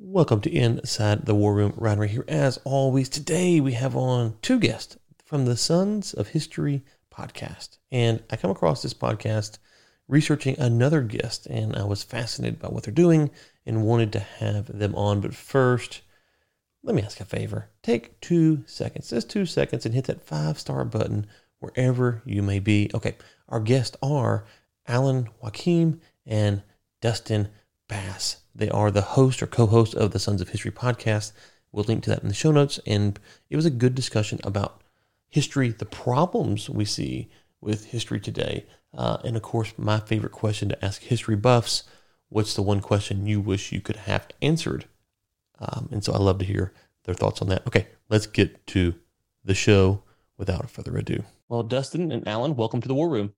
Welcome to Inside the War Room. Ryan right here, as always. Today we have on two guests from the Sons of History podcast. And I come across this podcast researching another guest, and I was fascinated by what they're doing and wanted to have them on. But first, let me ask a favor. Take two seconds, just two seconds, and hit that five star button wherever you may be. Okay, our guests are Alan Joachim and Dustin Bass. They are the host or co host of the Sons of History podcast. We'll link to that in the show notes. And it was a good discussion about history, the problems we see with history today. Uh, and of course, my favorite question to ask history buffs what's the one question you wish you could have answered? Um, and so I love to hear their thoughts on that. Okay, let's get to the show without further ado. Well, Dustin and Alan, welcome to the War Room.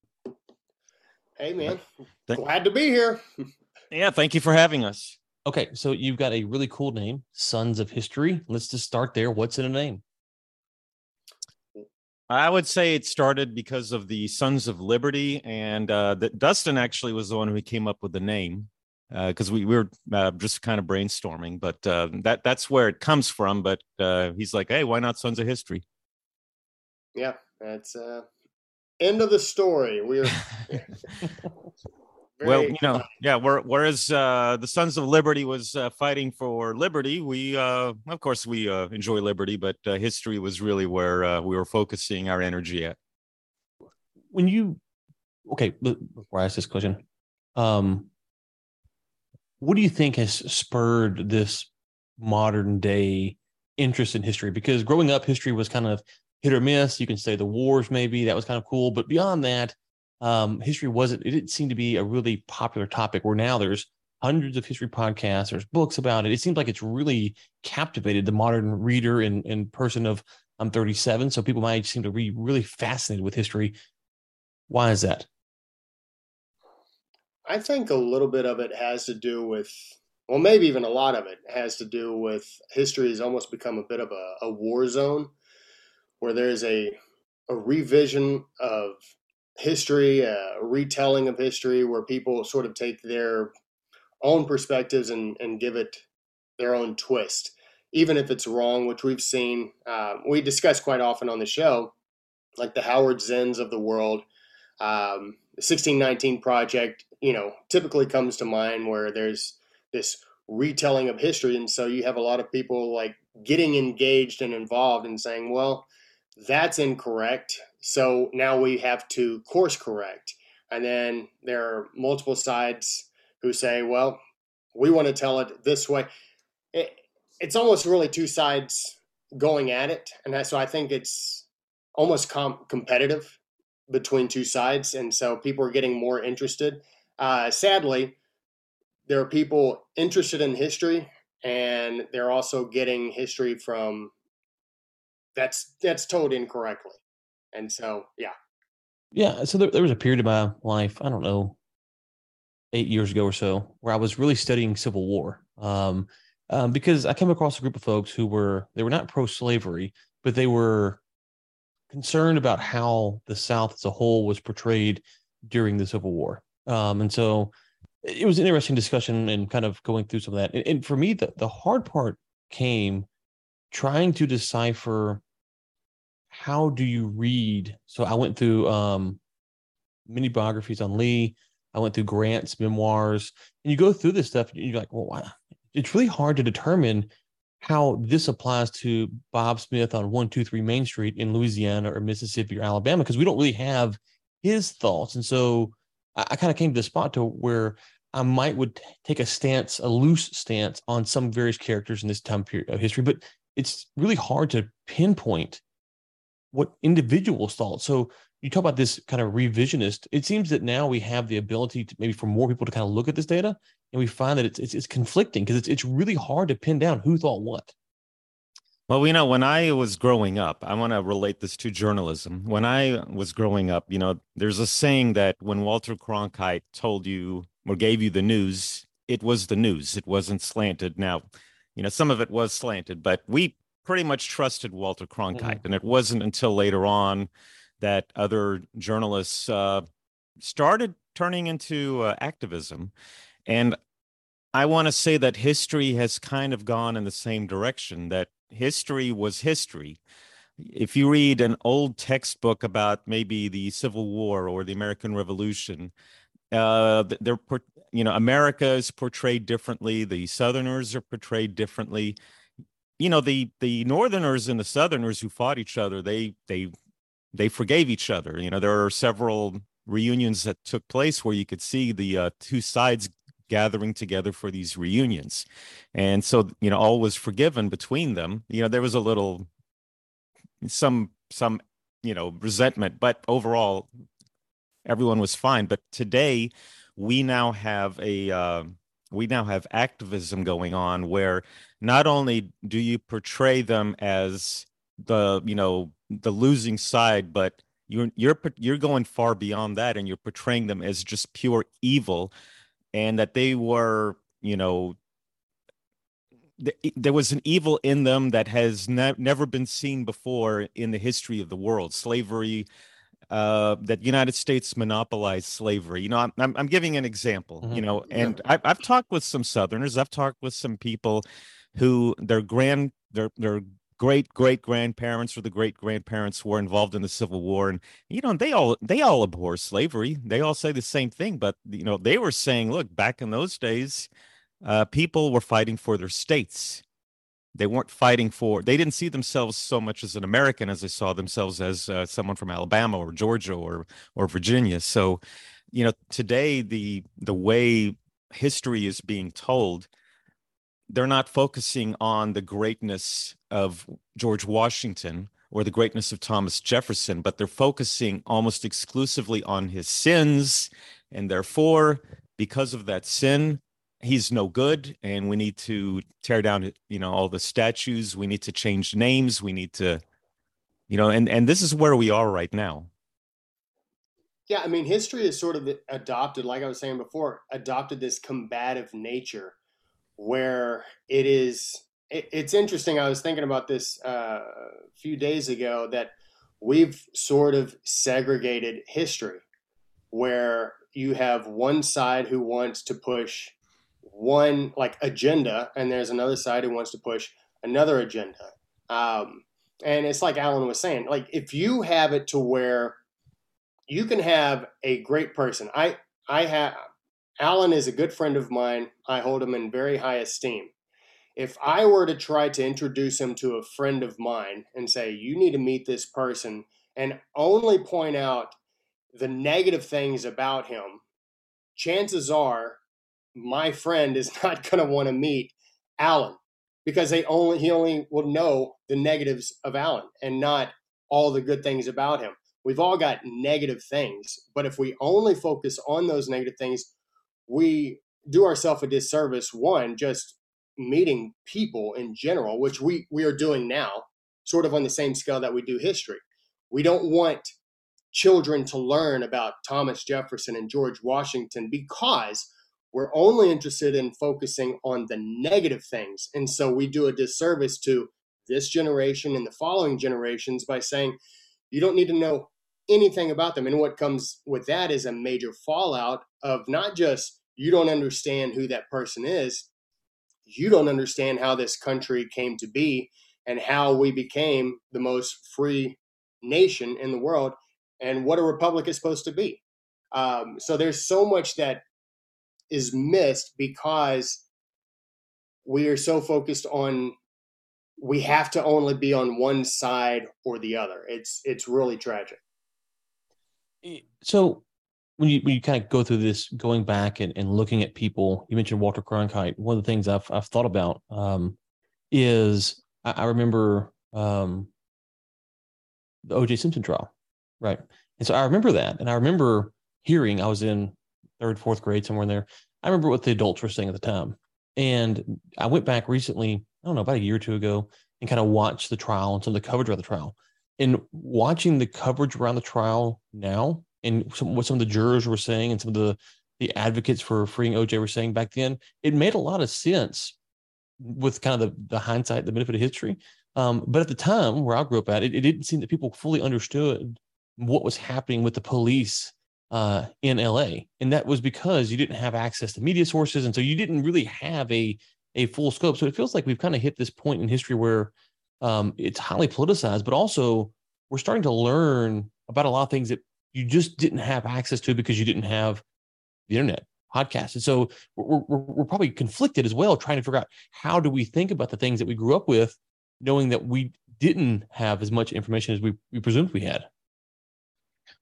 Hey, man. Glad to be here. Yeah, thank you for having us. Okay, so you've got a really cool name, Sons of History. Let's just start there. What's in a name? I would say it started because of the Sons of Liberty, and uh, that Dustin actually was the one who came up with the name because uh, we, we, were uh, just kind of brainstorming. But uh, that that's where it comes from. But uh, he's like, "Hey, why not Sons of History?" Yeah, that's uh, end of the story. We're well, you know, yeah. Whereas uh, the Sons of Liberty was uh, fighting for liberty, we, uh, of course, we uh, enjoy liberty, but uh, history was really where uh, we were focusing our energy at. When you, okay, before I ask this question, um, what do you think has spurred this modern day interest in history? Because growing up, history was kind of hit or miss. You can say the wars, maybe that was kind of cool, but beyond that um, history wasn't, it didn't seem to be a really popular topic where now there's hundreds of history podcasts, there's books about it. It seems like it's really captivated the modern reader and, and person of I'm 37. So people age seem to be really fascinated with history. Why is that? I think a little bit of it has to do with, well, maybe even a lot of it has to do with history has almost become a bit of a, a war zone where there's a, a revision of history, a retelling of history, where people sort of take their own perspectives and, and give it their own twist, even if it's wrong, which we've seen. Uh, we discuss quite often on the show, like the Howard Zinns of the world. Um, the 1619 project, you know, typically comes to mind where there's this retelling of history. And so you have a lot of people like getting engaged and involved and saying, well, that's incorrect. So now we have to course correct. And then there are multiple sides who say, well, we want to tell it this way. It, it's almost really two sides going at it. And so I think it's almost com- competitive between two sides. And so people are getting more interested. Uh, sadly, there are people interested in history and they're also getting history from that's that's told incorrectly. And so, yeah. Yeah. So there, there was a period of my life, I don't know, eight years ago or so, where I was really studying Civil War. Um, um, because I came across a group of folks who were, they were not pro slavery, but they were concerned about how the South as a whole was portrayed during the Civil War. Um, and so it was an interesting discussion and kind of going through some of that. And, and for me, the, the hard part came trying to decipher how do you read? So I went through um, many biographies on Lee. I went through Grant's memoirs, and you go through this stuff, and you're like, well, it's really hard to determine how this applies to Bob Smith on 123 Main Street in Louisiana or Mississippi or Alabama, because we don't really have his thoughts. And so I, I kind of came to the spot to where I might would take a stance, a loose stance on some various characters in this time period of history, but it's really hard to pinpoint what individuals thought. So you talk about this kind of revisionist. It seems that now we have the ability to maybe for more people to kind of look at this data, and we find that it's it's, it's conflicting because it's it's really hard to pin down who thought what. Well, you know, when I was growing up, I want to relate this to journalism. When I was growing up, you know, there's a saying that when Walter Cronkite told you or gave you the news, it was the news. It wasn't slanted. Now, you know, some of it was slanted, but we pretty much trusted Walter Cronkite. Mm-hmm. And it wasn't until later on that other journalists uh, started turning into uh, activism. And I want to say that history has kind of gone in the same direction, that history was history. If you read an old textbook about maybe the Civil War or the American Revolution, uh, they're, you know, America is portrayed differently. The Southerners are portrayed differently. You know, the the Northerners and the Southerners who fought each other, they they they forgave each other. You know, there are several reunions that took place where you could see the uh, two sides gathering together for these reunions. And so, you know, all was forgiven between them. You know, there was a little some some, you know, resentment, but overall everyone was fine. But today we now have a uh, we now have activism going on where not only do you portray them as the you know the losing side, but you're you're you're going far beyond that, and you're portraying them as just pure evil, and that they were you know there was an evil in them that has ne- never been seen before in the history of the world. Slavery, uh, that United States monopolized slavery. You know, I'm I'm, I'm giving an example. Mm-hmm. You know, and yeah. I, I've talked with some Southerners. I've talked with some people who their grand their their great great grandparents or the great grandparents were involved in the civil war and you know they all they all abhor slavery they all say the same thing but you know they were saying look back in those days uh, people were fighting for their states they weren't fighting for they didn't see themselves so much as an american as they saw themselves as uh, someone from alabama or georgia or or virginia so you know today the the way history is being told they're not focusing on the greatness of George Washington or the greatness of Thomas Jefferson, but they're focusing almost exclusively on his sins. And therefore, because of that sin, he's no good. And we need to tear down, you know, all the statues. We need to change names. We need to, you know, and, and this is where we are right now. Yeah, I mean, history is sort of adopted, like I was saying before, adopted this combative nature where it is it, it's interesting i was thinking about this uh, a few days ago that we've sort of segregated history where you have one side who wants to push one like agenda and there's another side who wants to push another agenda um, and it's like alan was saying like if you have it to where you can have a great person i i have Alan is a good friend of mine. I hold him in very high esteem. If I were to try to introduce him to a friend of mine and say, you need to meet this person, and only point out the negative things about him, chances are my friend is not going to want to meet Alan because they only he only will know the negatives of Alan and not all the good things about him. We've all got negative things, but if we only focus on those negative things, we do ourselves a disservice one just meeting people in general which we we are doing now sort of on the same scale that we do history we don't want children to learn about thomas jefferson and george washington because we're only interested in focusing on the negative things and so we do a disservice to this generation and the following generations by saying you don't need to know anything about them. And what comes with that is a major fallout of not just you don't understand who that person is, you don't understand how this country came to be and how we became the most free nation in the world and what a republic is supposed to be. Um, so there's so much that is missed because we are so focused on we have to only be on one side or the other. It's it's really tragic. So when you when you kind of go through this, going back and, and looking at people, you mentioned Walter Cronkite. One of the things I've I've thought about um, is I, I remember um, the O.J. Simpson trial, right? And so I remember that, and I remember hearing. I was in third, fourth grade, somewhere in there. I remember what the adults were saying at the time, and I went back recently. I don't know about a year or two ago, and kind of watched the trial and some of the coverage around the trial And watching the coverage around the trial now and some, what some of the jurors were saying and some of the the advocates for freeing OJ were saying back then, it made a lot of sense with kind of the, the hindsight, the benefit of history. Um, but at the time where I grew up at, it, it didn't seem that people fully understood what was happening with the police uh, in LA, and that was because you didn't have access to media sources, and so you didn't really have a a full scope. So it feels like we've kind of hit this point in history where um, it's highly politicized, but also we're starting to learn about a lot of things that you just didn't have access to because you didn't have the internet podcast. And so we're, we're, we're, probably conflicted as well, trying to figure out how do we think about the things that we grew up with, knowing that we didn't have as much information as we, we presumed we had.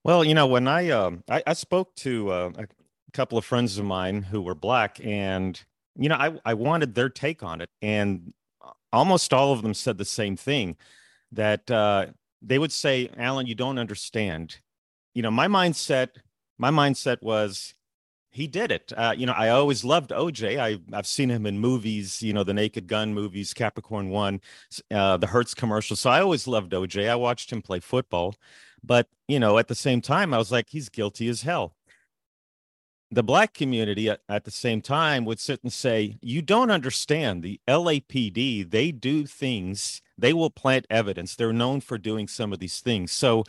Well, you know, when I um, I, I, spoke to uh, a couple of friends of mine who were black, and you know, I I wanted their take on it, and almost all of them said the same thing that uh, they would say, "Alan, you don't understand." You know, my mindset my mindset was he did it. Uh, you know, I always loved OJ. I, I've seen him in movies, you know, the Naked Gun movies, Capricorn One, uh, the Hertz commercial. So I always loved OJ. I watched him play football. But, you know, at the same time, I was like, he's guilty as hell. The black community at, at the same time would sit and say, You don't understand. The LAPD, they do things, they will plant evidence. They're known for doing some of these things. So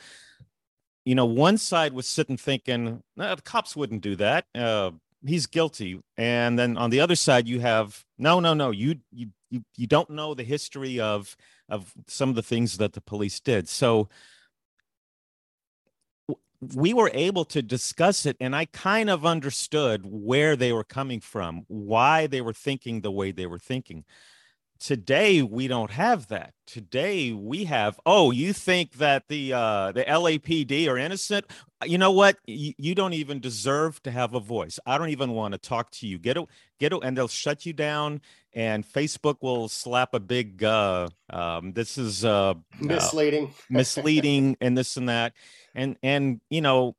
you know, one side was sitting thinking, the cops wouldn't do that. Uh, he's guilty. And then on the other side, you have, no, no, no, you, you, you, you don't know the history of, of some of the things that the police did. So we were able to discuss it and I kind of understood where they were coming from, why they were thinking the way they were thinking. Today we don't have that. Today we have, oh, you think that the uh, the LAPD are innocent? You know what? You, you don't even deserve to have a voice. I don't even want to talk to you. Get it, get it, and they'll shut you down. And Facebook will slap a big, uh, um, this is uh, uh misleading, uh, misleading, and this and that, and and you know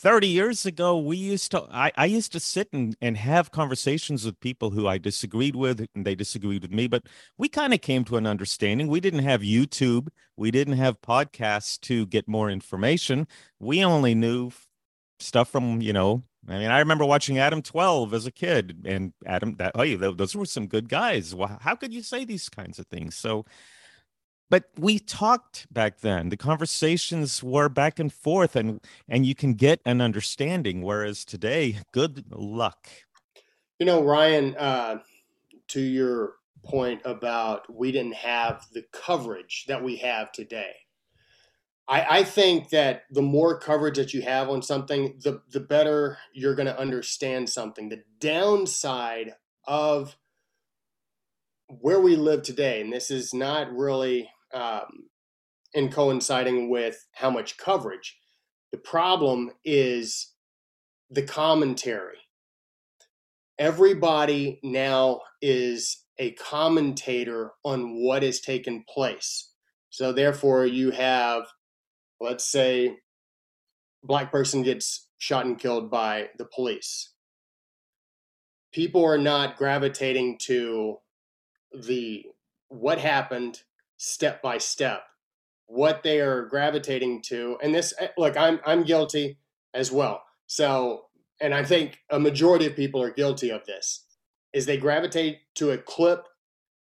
30 years ago we used to i, I used to sit and, and have conversations with people who i disagreed with and they disagreed with me but we kind of came to an understanding. We didn't have youtube. We didn't have podcasts to get more information. We only knew stuff from you know i mean i remember watching adam 12 as a kid and adam that oh those were some good guys. Well, how could you say these kinds of things? So but we talked back then. The conversations were back and forth and and you can get an understanding whereas today good luck. You know ryan uh, to your point about we didn't have the coverage that we have today I, I think that the more coverage that you have on something the the better you're going to understand something. The downside of where we live today and this is not really um, and coinciding with how much coverage. The problem is the commentary. Everybody now is a commentator on what has taken place. So therefore, you have, let's say, black person gets shot and killed by the police. People are not gravitating to the what happened step by step what they are gravitating to and this eh, look i'm i'm guilty as well. So and i think a majority of people are guilty of this is they gravitate to a clip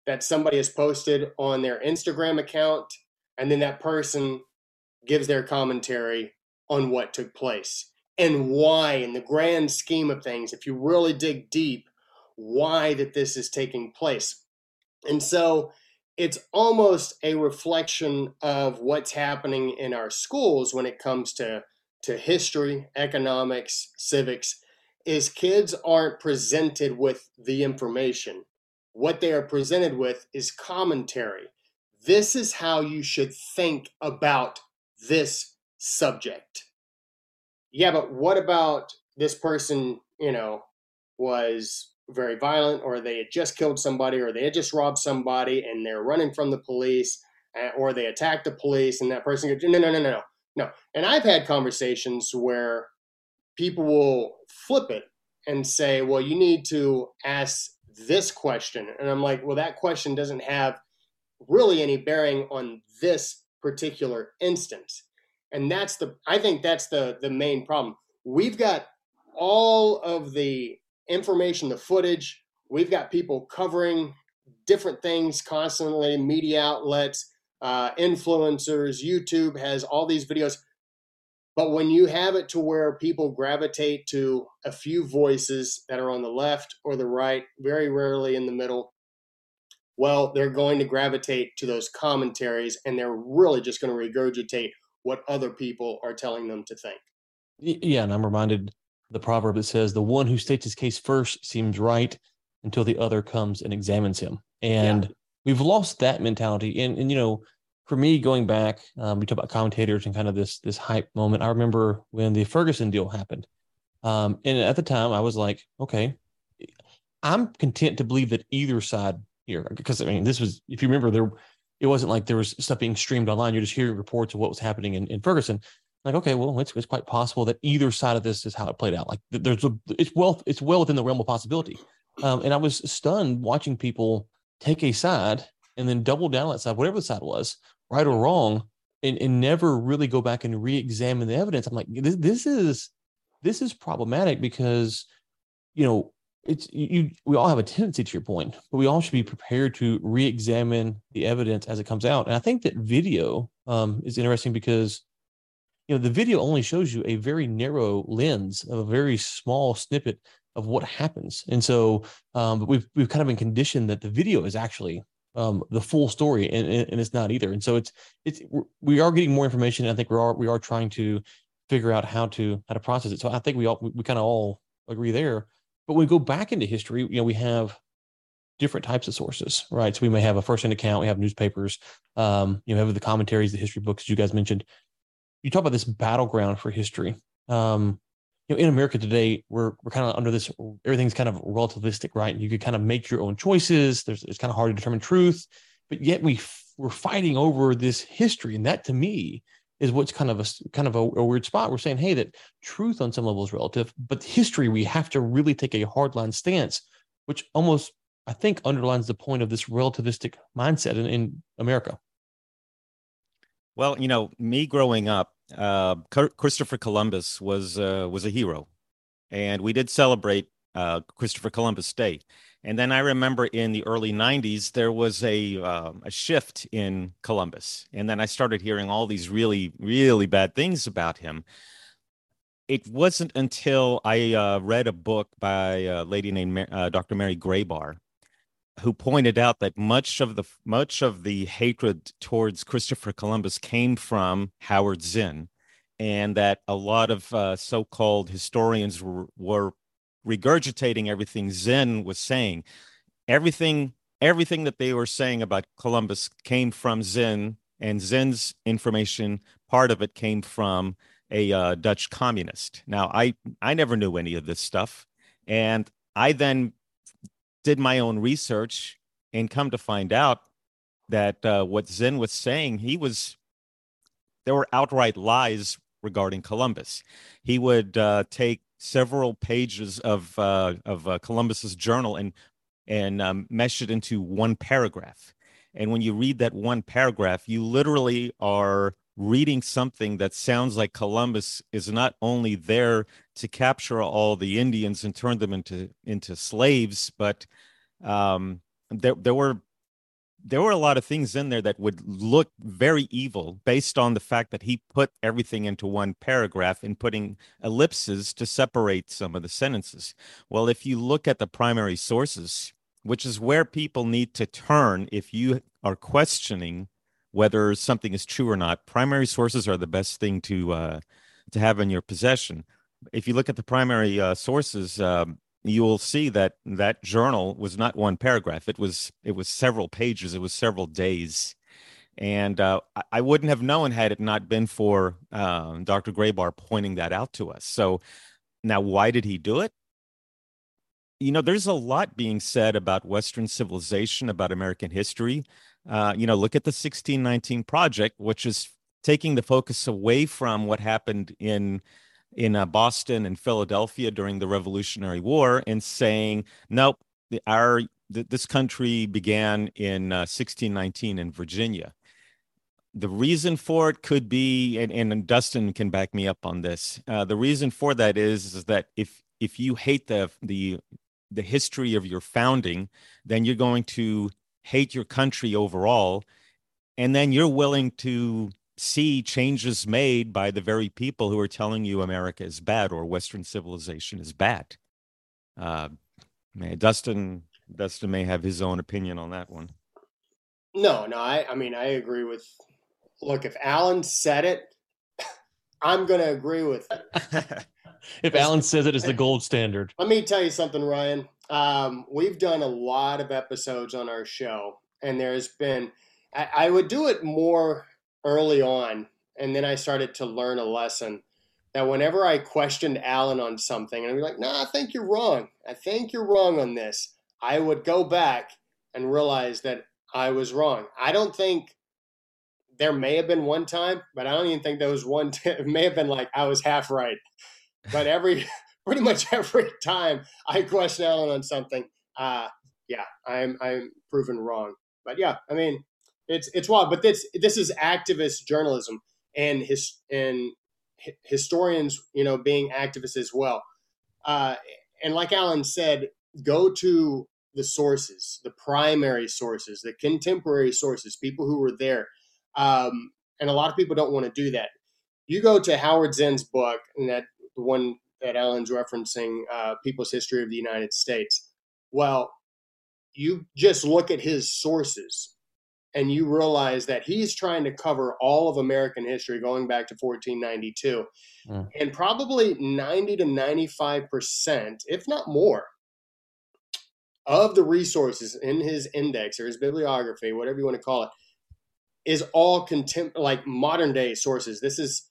that somebody has posted on their instagram account and then that person gives their commentary on what took place and why in the grand scheme of things if you really dig deep why that this is taking place. And so it's almost a reflection of what's happening in our schools when it comes to to history, economics, civics is kids aren't presented with the information. What they are presented with is commentary. This is how you should think about this subject. Yeah, but what about this person, you know, was very violent or they had just killed somebody or they had just robbed somebody and they're running from the police or they attacked the police and that person goes, no, no, no, no, no, no. And I've had conversations where people will flip it and say, well, you need to ask this question. And I'm like, well, that question doesn't have really any bearing on this particular instance. And that's the, I think that's the, the main problem. We've got all of the information, the footage. We've got people covering different things constantly, media outlets, uh, influencers, YouTube has all these videos. But when you have it to where people gravitate to a few voices that are on the left or the right, very rarely in the middle, well, they're going to gravitate to those commentaries and they're really just going to regurgitate what other people are telling them to think. Yeah, and I'm reminded the proverb that says, The one who states his case first seems right until the other comes and examines him. And yeah. we've lost that mentality. And, and, you know, for me, going back, um, we talk about commentators and kind of this this hype moment. I remember when the Ferguson deal happened, um, and at the time, I was like, okay, I'm content to believe that either side here, because I mean, this was, if you remember, there, it wasn't like there was stuff being streamed online. You're just hearing reports of what was happening in, in Ferguson. Like, okay, well, it's, it's quite possible that either side of this is how it played out. Like, there's a, it's well, it's well within the realm of possibility. Um, and I was stunned watching people take a side and then double down on that side, whatever the side was, right or wrong, and, and never really go back and re-examine the evidence. I'm like, this, this is this is problematic because you know it's you we all have a tendency to your point but we all should be prepared to re-examine the evidence as it comes out and i think that video um, is interesting because you know the video only shows you a very narrow lens of a very small snippet of what happens and so um, we've we've kind of been conditioned that the video is actually um, the full story, and, and it's not either. And so it's it's we are getting more information. I think we are we are trying to figure out how to how to process it. So I think we all we kind of all agree there. But when we go back into history, you know, we have different types of sources, right? So we may have a first-hand account, we have newspapers, um, you know, have the commentaries, the history books, you guys mentioned. You talk about this battleground for history. Um, you know, in America today, we're we're kind of under this. Everything's kind of relativistic, right? You could kind of make your own choices. There's it's kind of hard to determine truth, but yet we we're fighting over this history, and that to me is what's kind of a kind of a, a, weird spot. We're saying, hey, that truth on some level is relative, but history we have to really take a hardline stance, which almost I think underlines the point of this relativistic mindset in, in America. Well, you know, me growing up, uh, Christopher Columbus was uh, was a hero, and we did celebrate uh, Christopher Columbus Day. And then I remember in the early '90s there was a um, a shift in Columbus, and then I started hearing all these really really bad things about him. It wasn't until I uh, read a book by a lady named uh, Dr. Mary Grabar, who pointed out that much of the much of the hatred towards Christopher Columbus came from Howard Zinn, and that a lot of uh, so-called historians were, were regurgitating everything Zinn was saying. Everything everything that they were saying about Columbus came from Zinn, and Zinn's information part of it came from a uh, Dutch communist. Now, I I never knew any of this stuff, and I then did my own research and come to find out that uh, what Zinn was saying, he was there were outright lies regarding Columbus. He would uh, take several pages of uh, of uh, Columbus's journal and and um, mesh it into one paragraph. And when you read that one paragraph, you literally are reading something that sounds like Columbus is not only there to capture all the Indians and turn them into into slaves, but um, there there were there were a lot of things in there that would look very evil based on the fact that he put everything into one paragraph and putting ellipses to separate some of the sentences. Well, if you look at the primary sources, which is where people need to turn if you are questioning whether something is true or not. Primary sources are the best thing to uh, to have in your possession. If you look at the primary uh, sources, um, you will see that that journal was not one paragraph. It was it was several pages. It was several days, and uh, I wouldn't have known had it not been for uh, Dr. Grabar pointing that out to us. So now, why did he do it? You know, there's a lot being said about Western civilization, about American history. Uh, you know, look at the 1619 project, which is taking the focus away from what happened in in uh, Boston and Philadelphia during the Revolutionary War and saying, nope, the, our th- this country began in uh, 1619 in Virginia. The reason for it could be, and, and Dustin can back me up on this. Uh, the reason for that is, is that if if you hate the the the history of your founding, then you're going to hate your country overall and then you're willing to see changes made by the very people who are telling you America is bad or Western civilization is bad. Uh, Dustin Dustin may have his own opinion on that one. No, no, I, I mean I agree with. Look, if Alan said it, I'm going to agree with it. if Alan says it is the gold standard. Let me tell you something, Ryan. Um, we've done a lot of episodes on our show, and there's been I, I would do it more early on, and then I started to learn a lesson that whenever I questioned Alan on something, and I'd be like, "No, nah, I think you're wrong. I think you're wrong on this," I would go back and realize that I was wrong. I don't think there may have been one time, but I don't even think there was one. T- it may have been like I was half right, but every pretty much every time I question Alan on something, uh, yeah, I'm I'm proven wrong. But yeah, I mean, it's it's wild. But this this is activist journalism and his and historians, you know, being activists as well. Uh, and like Alan said, go to the sources, the primary sources, the contemporary sources, people who were there. Um, and a lot of people don't want to do that. You go to Howard Zinn's book, and that the one that Alan's referencing, uh, People's History of the United States. Well, you just look at his sources and you realize that he's trying to cover all of American history going back to 1492. Mm. And probably 90 to 95%, if not more, of the resources in his index or his bibliography, whatever you want to call it, is all contempt like modern day sources. This is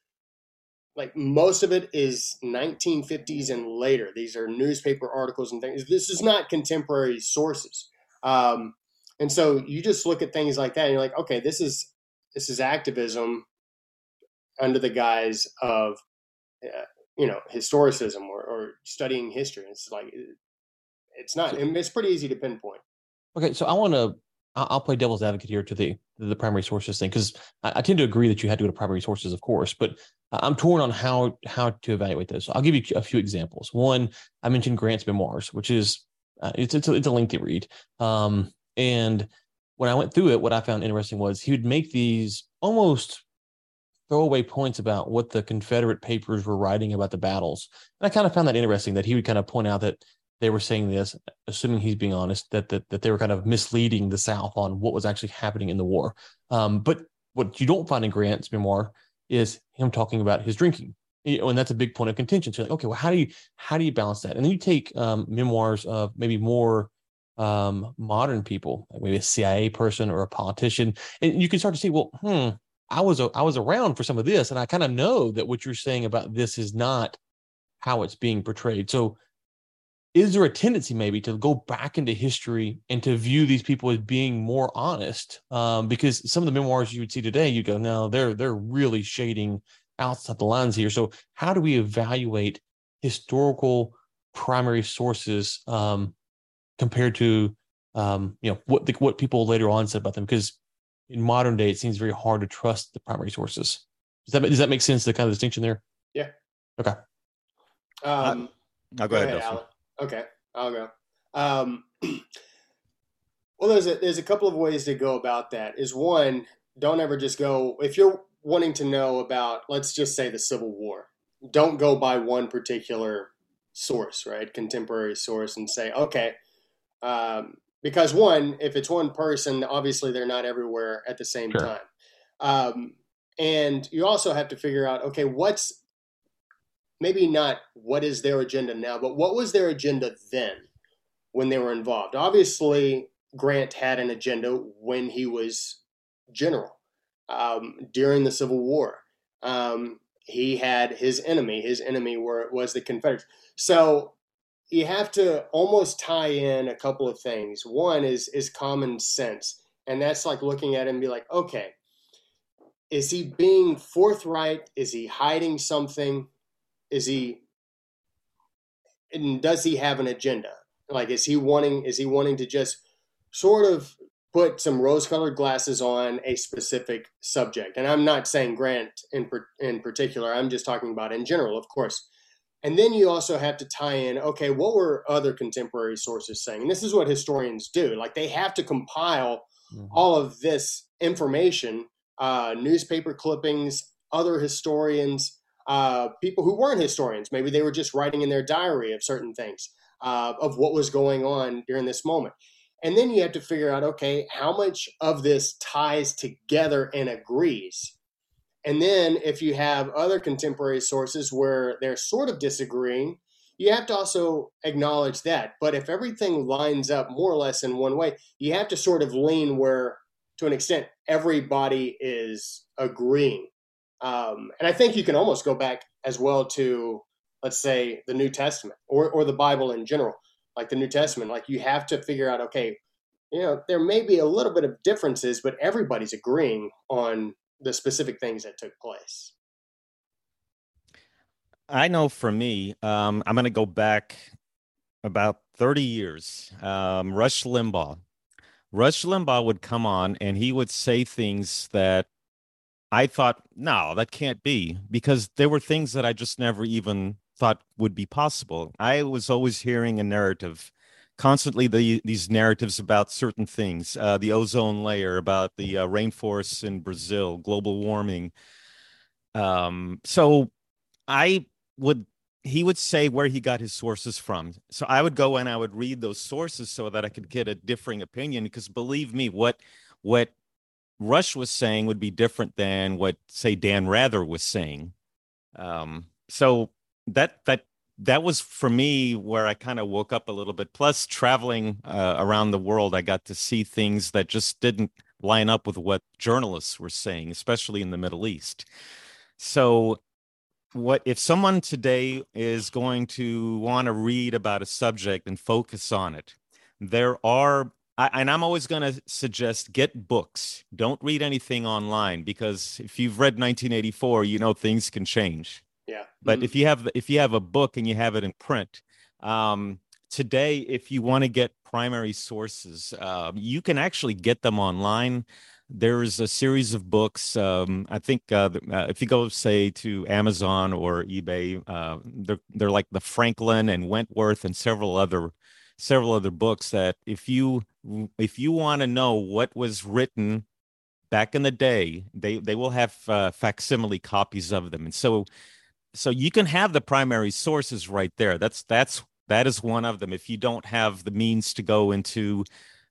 like most of it is 1950s and later. These are newspaper articles and things. This is not contemporary sources. Um, and so you just look at things like that and you're like, okay, this is this is activism under the guise of uh, you know historicism or, or studying history. It's like it's not. It's pretty easy to pinpoint. Okay, so I want to. I'll play devil's advocate here to the the primary sources thing because I, I, tend to agree that you had to go to primary sources, of course, but I'm torn on how how to evaluate those. So I'll give you a few examples. One, I mentioned Grant's memoirs, which is uh, it's it's a, it's a lengthy read. Um, and when I went through it, what I found interesting was he would make these almost throwaway points about what the Confederate papers were writing about the battles. And I kind of found that interesting that he would kind of point out that they were saying this, assuming he's being honest, that that, that they were kind of misleading the South on what was actually happening in the war. Um, but what you don't find in Grant's memoir is him talking about his drinking. You know, and that's a big point of contention. So, like, okay, well, how do you how do you balance that? And then you take um, memoirs of maybe more um, modern people, like maybe a CIA person or a politician, and you can start to see, well, hmm, I was I was around for some of this, and I kind of know that what you're saying about this is not how it's being portrayed. So, is there a tendency maybe to go back into history and to view these people as being more honest? Um, because some of the memoirs you would see today, you go, no, they're they're really shading outside the lines here. So, how do we evaluate historical primary sources um, compared to um, you know what the, what people later on said about them? Because in modern day it seems very hard to trust the primary sources. Does that does that make sense the kind of distinction there? Yeah. Okay. Um i'll go, go ahead, ahead okay i'll go um well there's a there's a couple of ways to go about that is one don't ever just go if you're wanting to know about let's just say the civil war don't go by one particular source right contemporary source and say okay um, because one, if it's one person, obviously they're not everywhere at the same sure. time. Um, and you also have to figure out, okay, what's maybe not what is their agenda now, but what was their agenda then when they were involved? Obviously, Grant had an agenda when he was general um, during the Civil War. Um, he had his enemy. His enemy were was the Confederates. So you have to almost tie in a couple of things. One is is common sense, and that's like looking at it and be like, okay, is he being forthright? Is he hiding something? Is he and does he have an agenda? Like, is he wanting is he wanting to just sort of put some rose-colored glasses on a specific subject? And I'm not saying Grant in in particular. I'm just talking about in general, of course. And then you also have to tie in, okay, what were other contemporary sources saying? And this is what historians do. Like they have to compile mm-hmm. all of this information uh, newspaper clippings, other historians, uh, people who weren't historians. Maybe they were just writing in their diary of certain things, uh, of what was going on during this moment. And then you have to figure out okay, how much of this ties together and agrees? And then if you have other contemporary sources where they're sort of disagreeing, you have to also acknowledge that. But if everything lines up more or less in one way, you have to sort of lean where, to an extent, everybody is agreeing. Um, and I think you can almost go back as well to, let's say, the New Testament or, or the Bible in general, like the New Testament. Like you have to figure out, okay, you know, there may be a little bit of differences, but everybody's agreeing on the specific things that took place. I know for me, um, I'm going to go back about 30 years. Um, Rush Limbaugh. Rush Limbaugh would come on and he would say things that I thought, no, that can't be, because there were things that I just never even thought would be possible. I was always hearing a narrative, constantly the, these narratives about certain things, uh, the ozone layer, about the uh, rainforests in Brazil, global warming. Um, so I would he would say where he got his sources from. So I would go and I would read those sources so that I could get a differing opinion. Because believe me, what what Rush was saying would be different than what say Dan Rather was saying. Um, so that that that was for me where I kind of woke up a little bit. Plus, traveling uh, around the world, I got to see things that just didn't line up with what journalists were saying, especially in the Middle East. So what if someone today is going to want to read about a subject and focus on it there are I, and i'm always going to suggest get books don't read anything online because if you've read 1984 you know things can change yeah but mm-hmm. if you have if you have a book and you have it in print um, today if you want to get primary sources uh, you can actually get them online there's a series of books. Um, I think uh, uh, if you go say to Amazon or eBay, uh, they're they're like the Franklin and Wentworth and several other several other books that if you if you want to know what was written back in the day, they they will have uh, facsimile copies of them, and so so you can have the primary sources right there. That's that's that is one of them. If you don't have the means to go into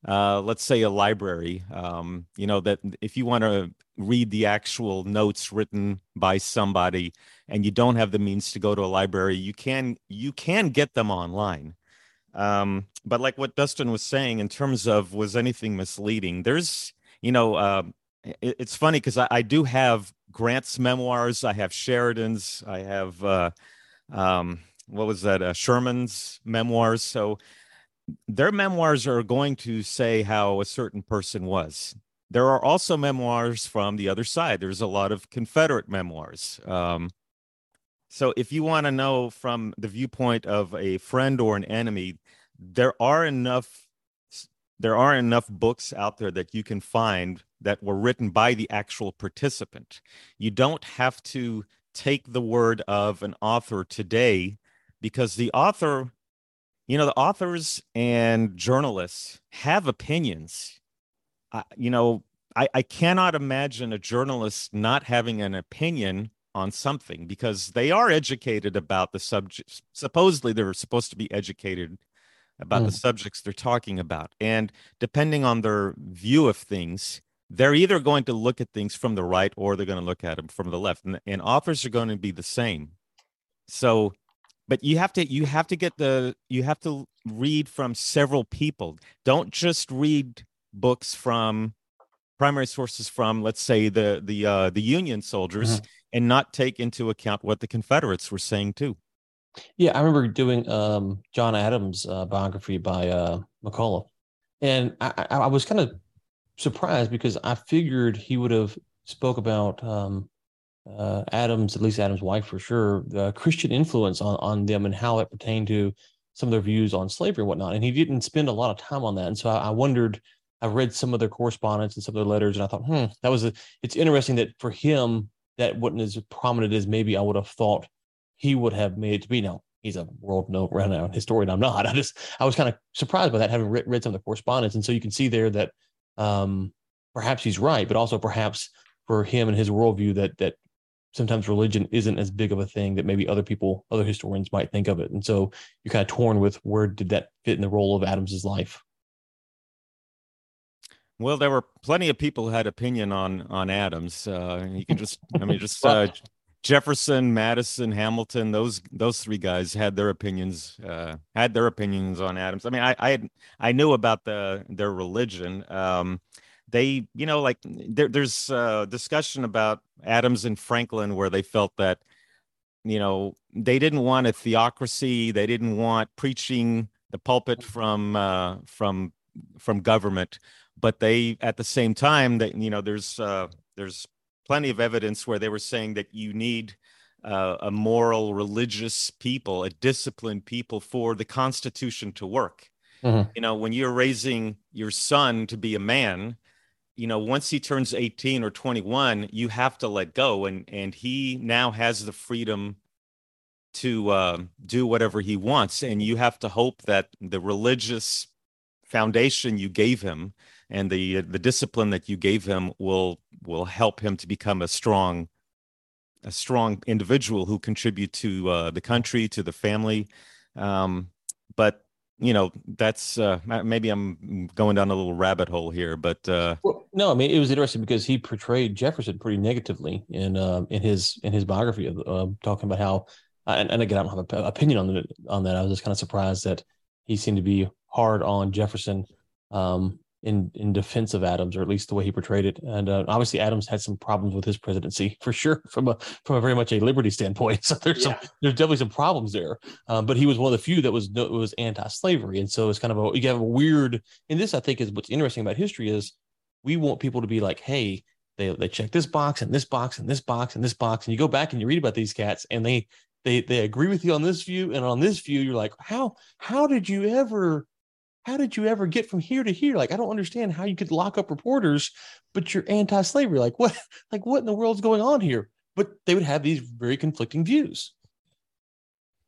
uh, let's say a library, um, you know, that if you want to read the actual notes written by somebody and you don't have the means to go to a library, you can you can get them online. Um, but like what Dustin was saying in terms of was anything misleading, there's you know, uh, it, it's funny because I, I, do have Grant's memoirs, I have Sheridan's, I have uh, um, what was that, uh, Sherman's memoirs. So their memoirs are going to say how a certain person was. There are also memoirs from the other side. There's a lot of Confederate memoirs. Um, so if you want to know from the viewpoint of a friend or an enemy, there are enough there are enough books out there that you can find that were written by the actual participant. You don't have to take the word of an author today because the author you know the authors and journalists have opinions you know I, I cannot imagine a journalist not having an opinion on something because they are educated about the subject supposedly they're supposed to be educated about mm. the subjects they're talking about. And depending on their view of things they're either going to look at things from the right or they're going to look at them from the left and, and authors are going to be the same. So but you have to you have to get the you have to read from several people. Don't just read books from primary sources from let's say the the uh the union soldiers mm-hmm. and not take into account what the confederates were saying too yeah i remember doing um john adams uh, biography by uh mccullough and i i, I was kind of surprised because i figured he would have spoke about um uh, Adams, at least Adams' wife for sure, the Christian influence on, on them and how it pertained to some of their views on slavery and whatnot. And he didn't spend a lot of time on that. And so I, I wondered, I read some of their correspondence and some of their letters, and I thought, hmm, that was a, it's interesting that for him, that wasn't as prominent as maybe I would have thought he would have made it to be. Now, he's a world renowned historian. I'm not. I just, I was kind of surprised by that, having read, read some of the correspondence. And so you can see there that um, perhaps he's right, but also perhaps for him and his worldview that that sometimes religion isn't as big of a thing that maybe other people, other historians might think of it. And so you're kind of torn with where did that fit in the role of Adams's life? Well, there were plenty of people who had opinion on on Adams. Uh, you can just, I mean, just uh, Jefferson, Madison, Hamilton. Those those three guys had their opinions. Uh, had their opinions on Adams. I mean, I I, I knew about the their religion. Um, they, you know, like there, there's a discussion about Adams and Franklin where they felt that, you know, they didn't want a theocracy. They didn't want preaching the pulpit from uh, from from government but they at the same time that you know there's uh, there's plenty of evidence where they were saying that you need uh, a moral religious people a disciplined people for the constitution to work mm-hmm. you know when you're raising your son to be a man you know once he turns 18 or 21 you have to let go and and he now has the freedom to uh, do whatever he wants and you have to hope that the religious foundation you gave him and the the discipline that you gave him will will help him to become a strong a strong individual who contribute to uh, the country to the family. Um, but you know that's uh, maybe i'm going down a little rabbit hole here but uh, well, no i mean it was interesting because he portrayed jefferson pretty negatively in uh, in his in his biography of uh, talking about how and, and, again i don't have an opinion on that on that. I was just kind of surprised that he seemed to be hard on jefferson um, in in defense of Adams, or at least the way he portrayed it. And uh, obviously, Adams had some problems with his presidency for sure, from a from a very much a liberty standpoint. So there's yeah. some there's definitely some problems there. Um, but he was one of the few that was was anti-slavery, and so it's kind of a you have a weird. And this, I think, is what's interesting about history is we want people to be like, hey. They, they check this box and this box and this box and this box and you go back and you read about these cats and they they they agree with you on this view and on this view you're like how how did you ever how did you ever get from here to here? Like, I don't understand how you could lock up reporters, but you're anti-slavery. Like, what? Like, what in the world's going on here? But they would have these very conflicting views.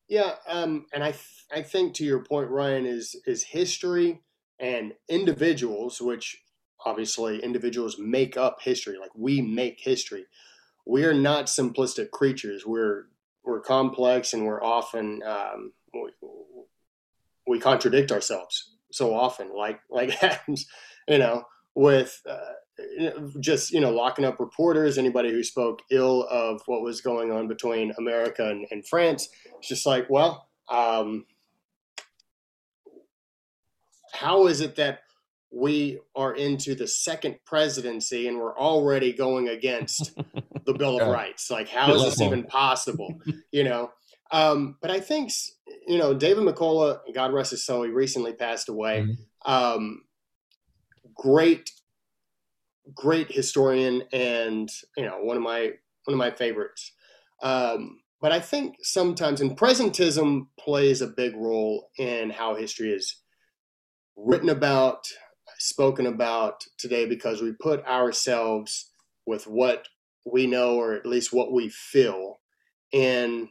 Yeah, um, and I th- I think to your point, Ryan, is is history and individuals, which obviously individuals make up history. Like we make history. We are not simplistic creatures. We're we're complex, and we're often um, we, we contradict ourselves so often, like like happens, you know, with uh, just you know locking up reporters, anybody who spoke ill of what was going on between America and, and France. It's just like, well, um, how is it that we are into the second presidency and we're already going against the Bill of Rights? Like, how is this even possible? You know. Um, but I think you know, David McCullough, God rest his soul, he recently passed away. Mm-hmm. Um, great, great historian, and you know, one of my one of my favorites. Um, but I think sometimes, and presentism plays a big role in how history is written about, spoken about today, because we put ourselves with what we know, or at least what we feel, in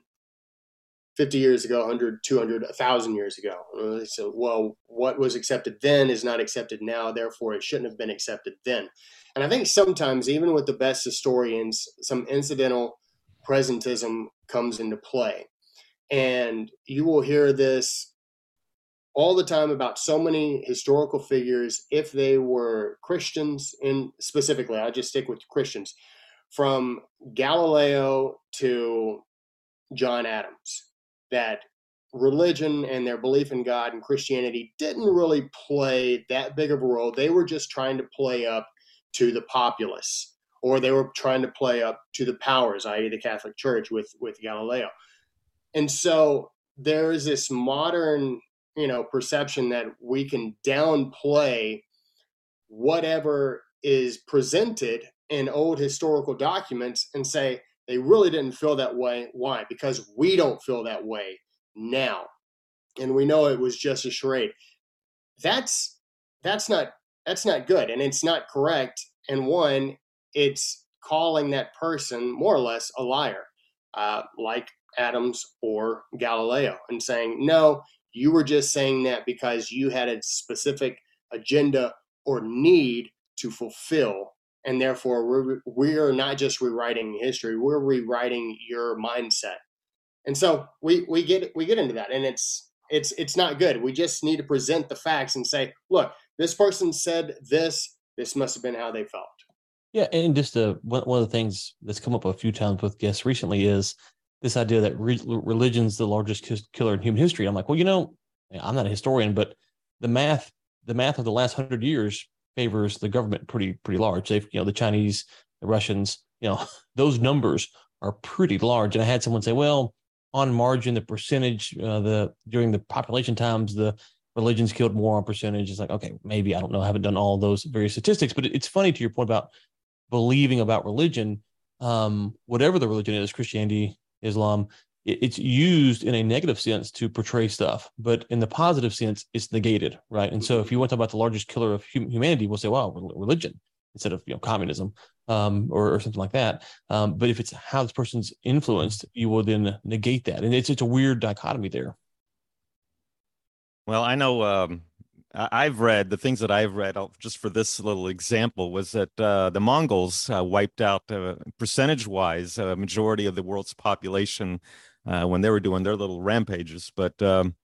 50 years ago, 100, 200, 1,000 years ago. So, well, what was accepted then is not accepted now, therefore it shouldn't have been accepted then. And I think sometimes, even with the best historians, some incidental presentism comes into play. And you will hear this all the time about so many historical figures, if they were Christians, and specifically, I'll just stick with Christians, from Galileo to John Adams that religion and their belief in God and Christianity didn't really play that big of a role. They were just trying to play up to the populace, or they were trying to play up to the powers, i.e., the Catholic Church with with Galileo. And so there is this modern, you know, perception that we can downplay whatever is presented in old historical documents and say they really didn't feel that way. Why? Because we don't feel that way now. And we know it was just a charade. That's that's not that's not good and it's not correct. And one, it's calling that person more or less a liar, uh, like Adams or Galileo, and saying, no, you were just saying that because you had a specific agenda or need to fulfill and therefore we're we're not just rewriting history we're rewriting your mindset. And so we we get we get into that and it's it's it's not good. We just need to present the facts and say look this person said this this must have been how they felt. Yeah and just uh, one, of the things that's come up a few times with guests recently is this idea that re- religion's the largest killer in human history. I'm like well you know i'm not a historian but the math the math of the last hundred years favors the government pretty pretty large. They've you know the Chinese, the Russians, you know those numbers are pretty large. And I had someone say, well, on margin, the percentage uh, the during the population times the religions killed more on percentage. It's like okay, maybe I don't know. I haven't done all those various statistics, but it's funny to your point about believing about religion. Um, whatever the religion is, Christianity, Islam, it's used in a negative sense to portray stuff, but in the positive sense, it's negated, right? And so, if you want to talk about the largest killer of humanity, we'll say, "Wow, religion," instead of you know communism um, or, or, something like that. Um, but if it's how this person's influenced, you will then negate that, and it's it's a weird dichotomy there. Well, I know um, I've read the things that I've read just for this little example was that uh, the Mongols uh, wiped out uh, percentage wise a majority of the world's population uh, when they were doing their little rampages. But um,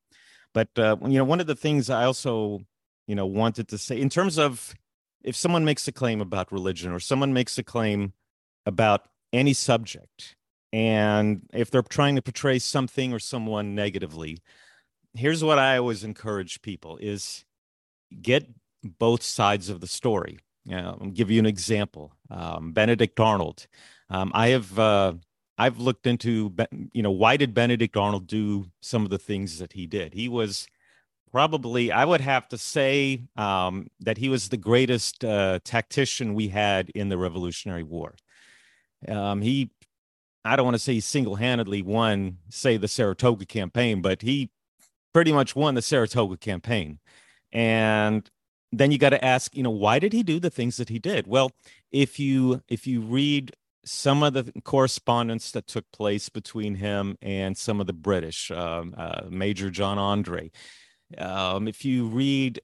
but uh, you know, one of the things I also you know wanted to say in terms of if someone makes a claim about religion or someone makes a claim about any subject, and if they're trying to portray something or someone negatively, here's what I always encourage people: is get both sides of the story. I'll give you an example. Um, Benedict Arnold. Um, I have uh, I've looked into, you know, why did Benedict Arnold do some of the things that he did? He was probably, I would have to say um, that he was the greatest uh, tactician we had in the Revolutionary War. Um, he, I don't want to say he single handedly won, say, the Saratoga campaign, but he pretty much won the Saratoga campaign. And then you got to ask, you know, why did he do the things that he did? Well, if you if you read some of the correspondence that took place between him and some of the British, um, uh, Major John Andre. Um, if you read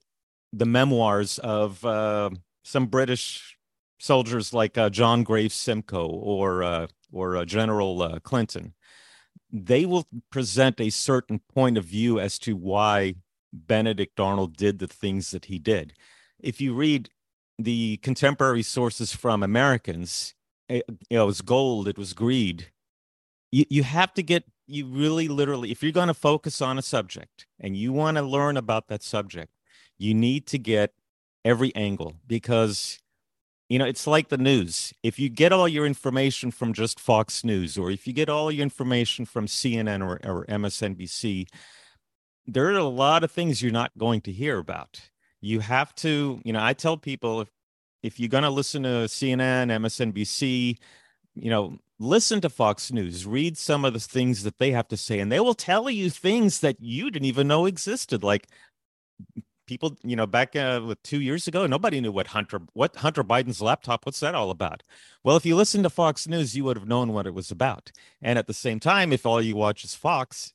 the memoirs of uh, some British soldiers like uh, John Graves Simcoe or uh, or uh, General uh, Clinton, they will present a certain point of view as to why Benedict Arnold did the things that he did. If you read the contemporary sources from Americans, you know, it was gold, it was greed. You, you have to get, you really literally, if you're going to focus on a subject and you want to learn about that subject, you need to get every angle because, you know, it's like the news. If you get all your information from just Fox News or if you get all your information from CNN or, or MSNBC, there are a lot of things you're not going to hear about. You have to, you know, I tell people if if you're going to listen to CNN, MSNBC, you know, listen to Fox News, read some of the things that they have to say, and they will tell you things that you didn't even know existed. Like people, you know, back uh, with two years ago, nobody knew what Hunter, what Hunter Biden's laptop, what's that all about? Well, if you listen to Fox News, you would have known what it was about. And at the same time, if all you watch is Fox,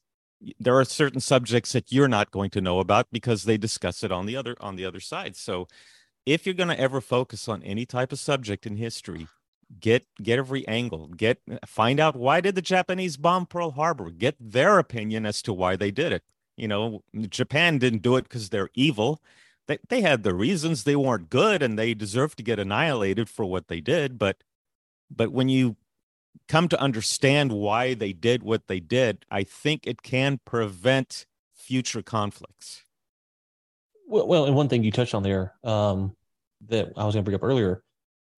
there are certain subjects that you're not going to know about because they discuss it on the other on the other side. So if you're going to ever focus on any type of subject in history, get get every angle. Get find out why did the Japanese bomb Pearl Harbor? Get their opinion as to why they did it. You know, Japan didn't do it because they're evil. They they had the reasons they weren't good and they deserve to get annihilated for what they did. But but when you come to understand why they did what they did, I think it can prevent future conflicts. Well, well, and one thing you touched on there um, that I was going to bring up earlier,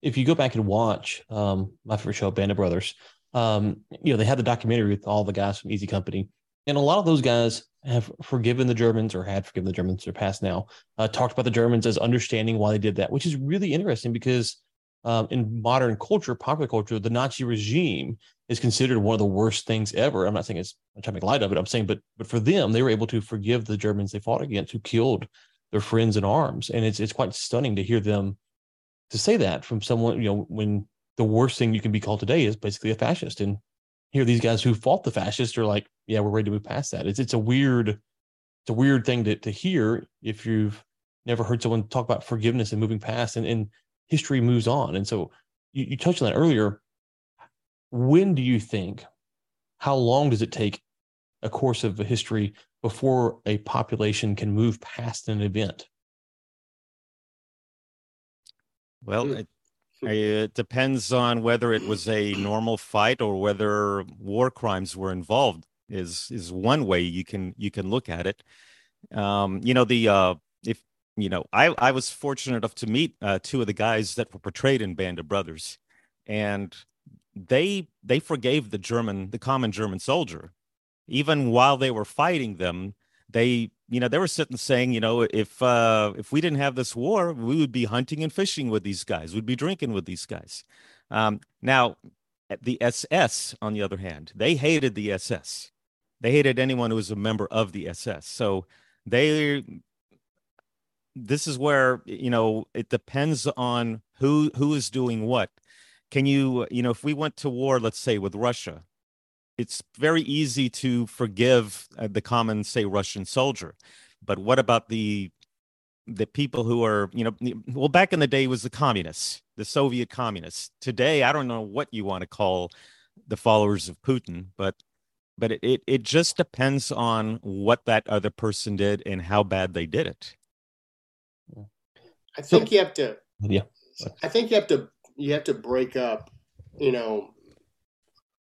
if you go back and watch um, my favorite show, Band of Brothers, um, you know they had the documentary with all the guys from Easy Company, and a lot of those guys have forgiven the Germans or had forgiven the Germans. They're past now. Uh, talked about the Germans as understanding why they did that, which is really interesting because um, in modern culture, popular culture, the Nazi regime is considered one of the worst things ever. I'm not saying it's I'm trying to make light of it. I'm saying, but but for them, they were able to forgive the Germans they fought against, who killed their friends in arms. And it's it's quite stunning to hear them to say that from someone, you know, when the worst thing you can be called today is basically a fascist. And here these guys who fought the fascists are like, yeah, we're ready to move past that. It's it's a weird, it's a weird thing to to hear if you've never heard someone talk about forgiveness and moving past. And and history moves on. And so you, you touched on that earlier. When do you think, how long does it take a course of history before a population can move past an event? Well, it, it depends on whether it was a normal fight or whether war crimes were involved. Is is one way you can you can look at it. Um, you know the uh, if you know I I was fortunate enough to meet uh, two of the guys that were portrayed in Band of Brothers, and they they forgave the German the common German soldier, even while they were fighting them. They you know they were sitting saying you know if uh if we didn't have this war we would be hunting and fishing with these guys. We'd be drinking with these guys. Um now the ss on the other hand they hated the ss they hated anyone who was a member of the ss so they this is where you know it depends on who who is doing what. Can you you know if we went to war let's say with russia it's very easy to forgive uh, the common say russian soldier. But what about the the people who are you know well back in the day was the communists the soviet communists. Today i don't know what you want to call the followers of putin but but it, it, it just depends on what that other person did and how bad they did it. I think so, you have to yeah. I think you have to you have to break up you know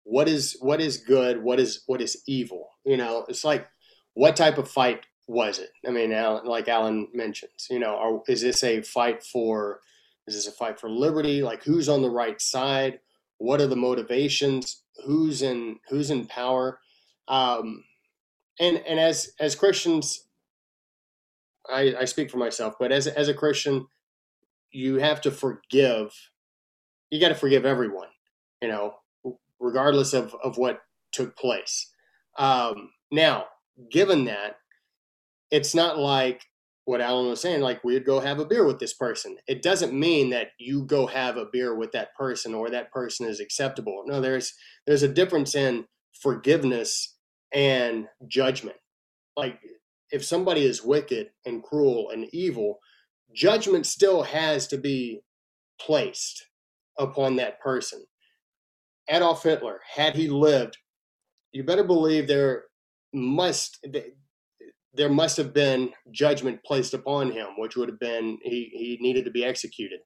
what is what is good what is what is evil? You know it's like what type of fight was it? I mean alan, like alan mentions you know are, is this a fight for is this a fight for liberty? Like who's on the right side? What are the motivations? Who's in who's in power? Um and and as as christians i i speak for myself but as as a christian you have to forgive you got to forgive everyone you know regardless of, of what took place. Um, now, given that, it's not like what Alan was saying, like we'd go have a beer with this person. It doesn't mean that you go have a beer with that person or that person is acceptable. No, there's there's a difference in forgiveness and judgment. Like if somebody is wicked and cruel and evil, judgment still has to be placed upon that person. Adolf Hitler, had he lived, you better believe there must there must have been judgment placed upon him, which would have been he he needed to be executed.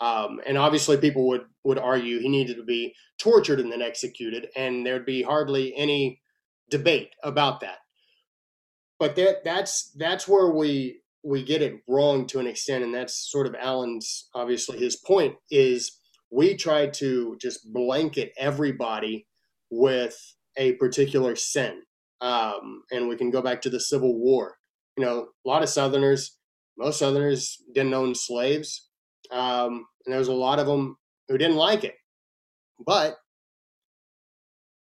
Um, and obviously, people would would argue he needed to be tortured and then executed, and there'd be hardly any debate about that. But that that's that's where we we get it wrong to an extent, and that's sort of Alan's obviously his point is we tried to just blanket everybody with a particular sin. Um, and we can go back to the Civil War. You know, a lot of Southerners, most Southerners didn't own slaves. Um, and there was a lot of them who didn't like it. But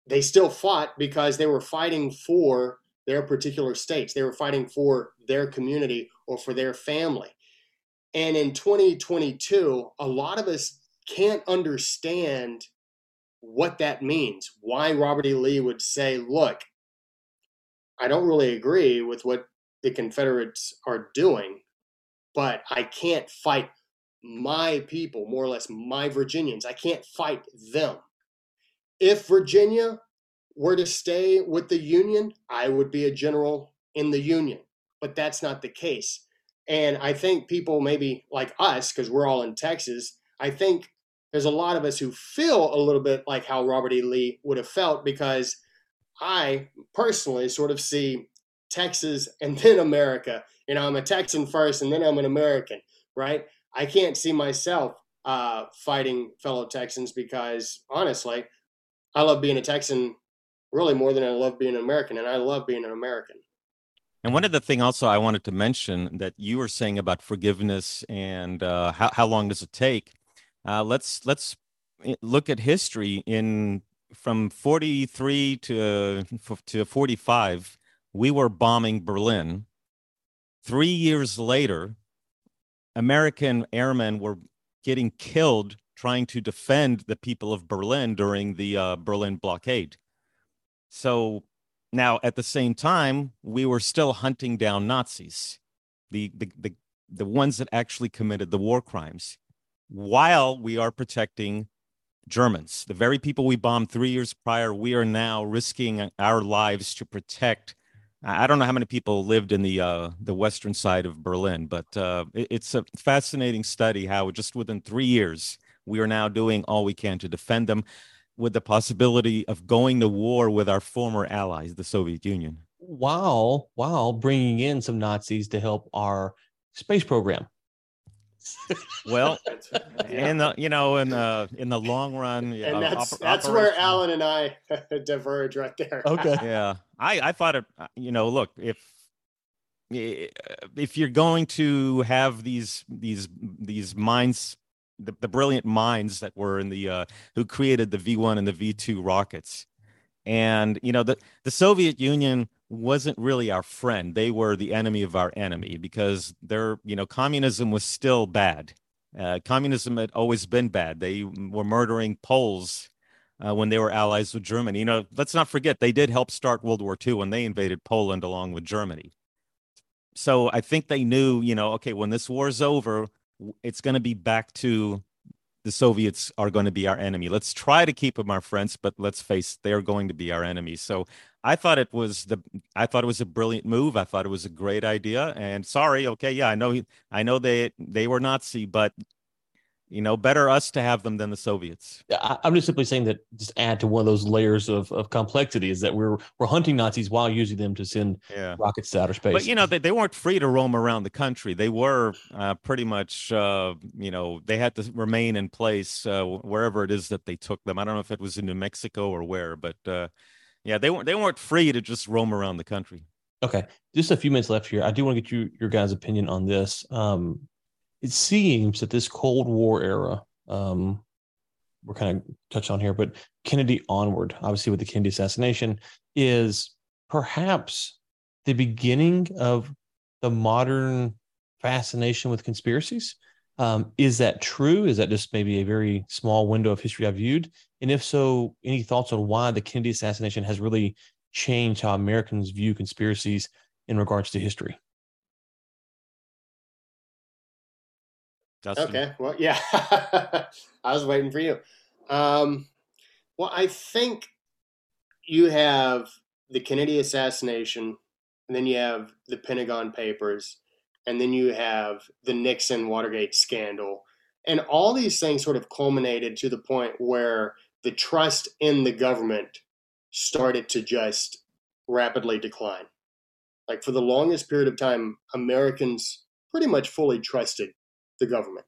they still fought because they were fighting for their particular states. They were fighting for their community or for their family. And in 2022, a lot of us can't understand what that means. Why Robert E. Lee would say, look, I don't really agree with what the Confederates are doing, but I can't fight my people, more or less my Virginians. I can't fight them. If Virginia were to stay with the Union, I would be a general in the Union, but that's not the case. And I think people, maybe like us, because we're all in Texas, I think there's a lot of us who feel a little bit like how Robert E. Lee would have felt because I personally sort of see Texas and then America. You know, I'm a Texan first and then I'm an American, right? I can't see myself uh, fighting fellow Texans because honestly, I love being a Texan really more than I love being an American, and I love being an American. And one of the thing also I wanted to mention that you were saying about forgiveness and uh, how, how long does it take? Uh, let's let's eh, look at history in from 43 to to 45 we were bombing berlin. 3 years later american airmen were getting killed trying to defend the people of berlin during the uh, berlin blockade. So now at the same time we were still hunting down nazis the, the the the ones that actually committed the war crimes while we are protecting Germans. The very people we bombed three years prior, we are now risking our lives to protect. I don't know how many people lived in the uh, the western side of Berlin, but uh, it, it's a fascinating study how just within three years we are now doing all we can to defend them, with the possibility of going to war with our former allies, the Soviet Union. While while bringing in some Nazis to help our space program well, in the you know in the in the long run, and uh, that's op- that's where Alan and I diverge right there. Okay, yeah, I I thought it. Uh, you know, look if if you're going to have these these these minds the, the brilliant minds that were in the uh, who created the v1 and the v2 rockets and you know the the soviet union wasn't really our friend. They were the enemy of our enemy because their, you know, communism was still bad. Uh, communism had always been bad. They were murdering Poles uh, when they were allies with Germany. You know, let's not forget they did help start World War II when they invaded Poland along with Germany. So I think they knew, you know, okay, when this war's over, it's going to be back to the Soviets are going to be our enemy. Let's try to keep them our friends, but let's face they're going to be our enemies. So I thought it was the I thought it was a brilliant move. I thought it was a great idea. And sorry, okay, yeah, I know I know they they were Nazi, but you know, better us to have them than the Soviets. I, am just simply saying that just add to one of those layers of, of complexity is that we're we're hunting Nazis while using them to send yeah. rockets to outer space. But you know, they, they weren't free to roam around the country. They were uh, pretty much, uh, you know, they had to remain in place uh, wherever it is that they took them. I don't know if it was in New Mexico or where, but uh, yeah, they weren't they weren't free to just roam around the country. Okay, just a few minutes left here. I do want to get you your guys' opinion on this. Um, it seems that this Cold War era, um, we're kind of touched on here, but Kennedy onward, obviously with the Kennedy assassination, is perhaps the beginning of the modern fascination with conspiracies. Um, is that true? Is that just maybe a very small window of history I've viewed? And if so, any thoughts on why the Kennedy assassination has really changed how Americans view conspiracies in regards to history? Okay. Well, yeah, I was waiting for you. Um, well, I think you have the Kennedy assassination, and then you have the Pentagon Papers, and then you have the Nixon Watergate scandal. And all these things sort of culminated to the point where the trust in the government started to just rapidly decline. Like for the longest period of time, Americans pretty much fully trusted the government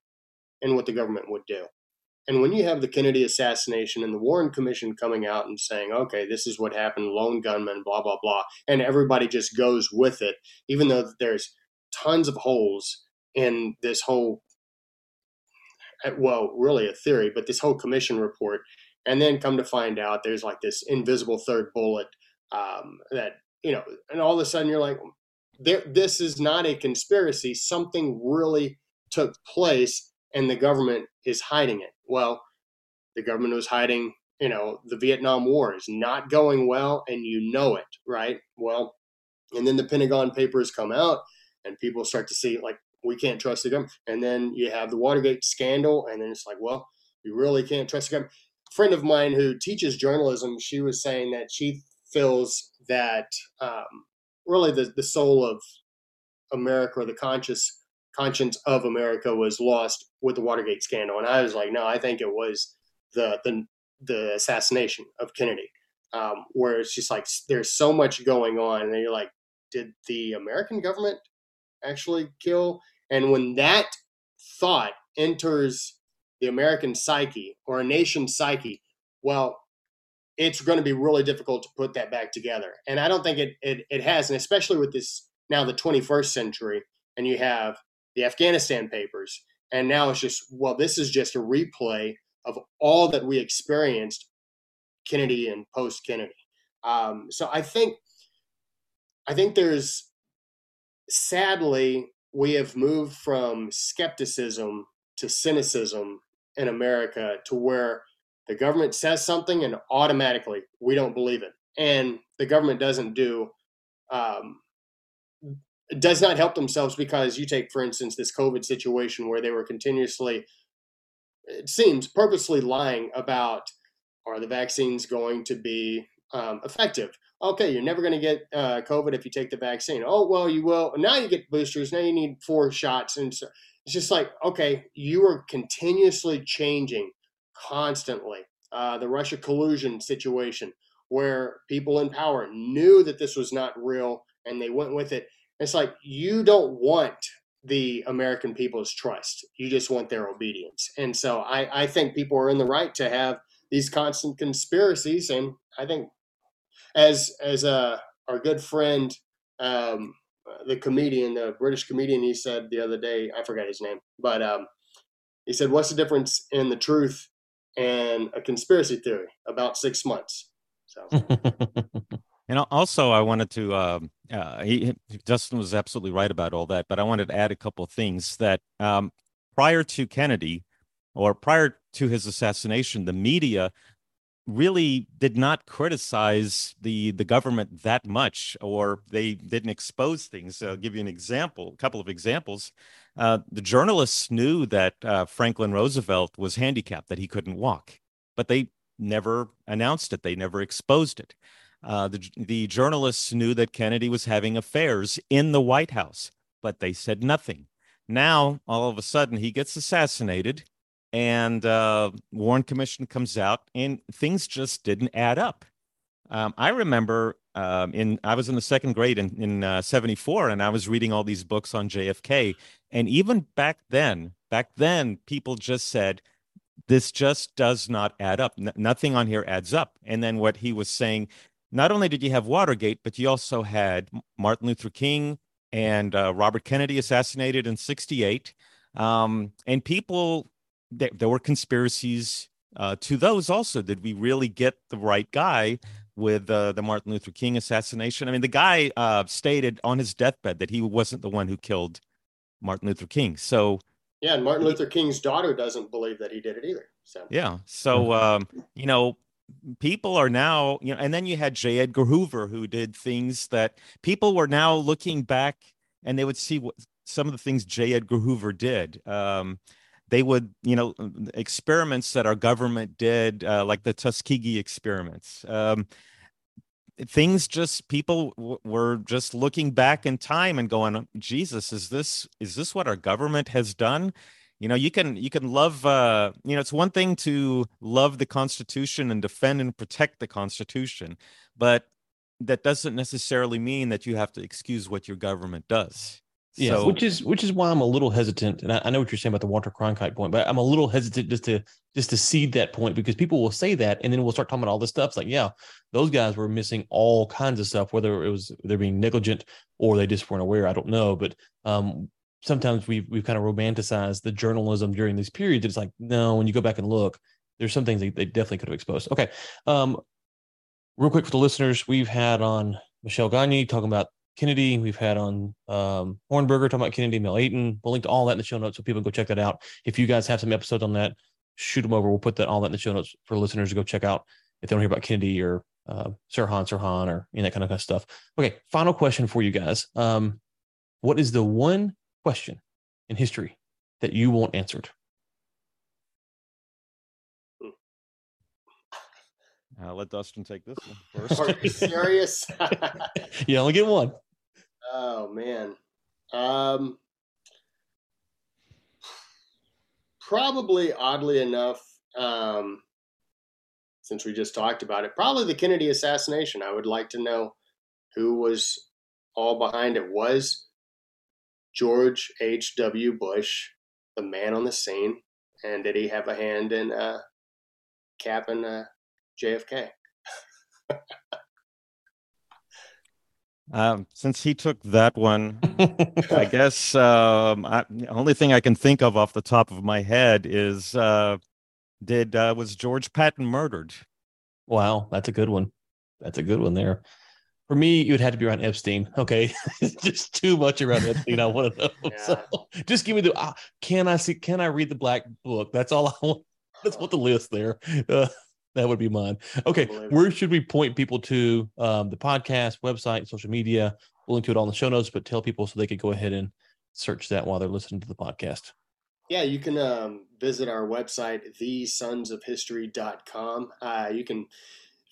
and what the government would do. And when you have the Kennedy assassination and the Warren Commission coming out and saying, okay, this is what happened, lone gunman, blah, blah, blah, and everybody just goes with it, even though there's tons of holes in this whole, well, really a theory, but this whole commission report. And then come to find out there's like this invisible third bullet um, that, you know, and all of a sudden you're like, this is not a conspiracy. Something really took place and the government is hiding it. Well, the government was hiding, you know, the Vietnam War is not going well and you know it, right? Well, and then the Pentagon papers come out and people start to see like we can't trust the government. And then you have the Watergate scandal and then it's like, well, you really can't trust the government. A friend of mine who teaches journalism, she was saying that she feels that um, really the, the soul of America or the conscious conscience of America was lost with the Watergate scandal. And I was like, no, I think it was the the, the assassination of Kennedy, um, where it's just like there's so much going on, and you're like, did the American government actually kill? And when that thought enters the American psyche or a nation's psyche, well, it's going to be really difficult to put that back together. And I don't think it, it, it has, and especially with this now the 21st century, and you have the Afghanistan papers. And now it's just, well, this is just a replay of all that we experienced Kennedy and post Kennedy. Um, so I think, I think there's, sadly, we have moved from skepticism to cynicism in America to where the government says something and automatically we don't believe it. And the government doesn't do um, does not help themselves because you take, for instance, this COVID situation where they were continuously it seems, purposely lying about are the vaccines going to be um, effective? Okay, you're never going to get uh, COVID if you take the vaccine. Oh, well, you will. Now you get boosters. Now you need four shots. And so it's just like, okay, you are continuously changing constantly. Uh, the Russia collusion situation, where people in power knew that this was not real and they went with it. It's like you don't want the American people's trust. You just want their obedience. And so I, I think people are in the right to have these constant conspiracies. And I think as as uh, our good friend, um, the comedian, the British comedian, he said the other day, I forgot his name, but um, he said, "What's the difference in the truth and a conspiracy theory?" About six months. So. And also, I wanted to. Um, uh, he, Dustin was absolutely right about all that, but I wanted to add a couple of things that um, prior to Kennedy, or prior to his assassination, the media really did not criticize the the government that much, or they didn't expose things. I'll give you an example, a couple of examples. Uh, the journalists knew that uh, Franklin Roosevelt was handicapped, that he couldn't walk, but they never announced it. They never exposed it. Uh, the, the journalists knew that Kennedy was having affairs in the White House, but they said nothing. Now, all of a sudden, he gets assassinated, and uh, Warren Commission comes out, and things just didn't add up. Um, I remember um, in I was in the second grade in in uh, '74, and I was reading all these books on JFK, and even back then, back then, people just said this just does not add up. N- nothing on here adds up. And then what he was saying not only did you have Watergate, but you also had Martin Luther King and uh, Robert Kennedy assassinated in 68. Um, and people, there, there were conspiracies uh, to those also. Did we really get the right guy with uh, the Martin Luther King assassination? I mean, the guy uh, stated on his deathbed that he wasn't the one who killed Martin Luther King. So, yeah, and Martin Luther King's daughter doesn't believe that he did it either. So, yeah. So, um, you know, people are now, you know, and then you had J. Edgar Hoover who did things that people were now looking back and they would see what some of the things J. Edgar Hoover did. Um, they would, you know, experiments that our government did, uh, like the Tuskegee experiments. Um, things just people w- were just looking back in time and going, Jesus, is this is this what our government has done? You know you can you can love uh you know it's one thing to love the constitution and defend and protect the constitution but that doesn't necessarily mean that you have to excuse what your government does. Yeah so, which is which is why i'm a little hesitant and I, I, know what you're saying about the walter cronkite point but i'm a little hesitant just to just to cede that point because people will say that and then we'll start talking about all this stuff. It's like yeah those guys were missing all kinds of stuff whether it was they're being negligent or they just weren't aware i don't know but um sometimes we've we've kind of romanticized the journalism during these periods. It's like no, when you go back and look, there's some things they, they definitely could have exposed. Okay, um, real quick for the listeners, we've had on Michelle Gagne talking about Kennedy. We've had on um, Hornberger talking about Kennedy, Mel Ayton. We'll link to all that in the show notes so people can go check that out. If you guys have some episodes on that, shoot them over. We'll put that all that in the show notes for listeners to go check out if they don't hear about Kennedy or uh, Sirhan Sirhan or any that kind of, kind of stuff. Okay, final question for you guys. Um, what is the one question in history that you want answered? I'll let Dustin take this one first. Are you serious? you only get one. Oh man. Um, probably oddly enough, um, since we just talked about it, probably the Kennedy assassination. I would like to know who was all behind it. Was George H.W. Bush, the man on the scene, and did he have a hand in uh, capping uh, JFK? um, since he took that one, I guess um, I, the only thing I can think of off the top of my head is uh, did uh, was George Patton murdered? Wow, that's a good one. That's a good one there. For me, you would have to be around Epstein. Okay, just too much around Epstein. I want to know. Yeah. So just give me the. Uh, can I see? Can I read the black book? That's all I want. That's what the list there. Uh, that would be mine. Okay, where should we point people to? Um, the podcast, website, social media. We'll link to it all in the show notes, but tell people so they could go ahead and search that while they're listening to the podcast. Yeah, you can um, visit our website, thesonsofhistory.com. Uh, you can,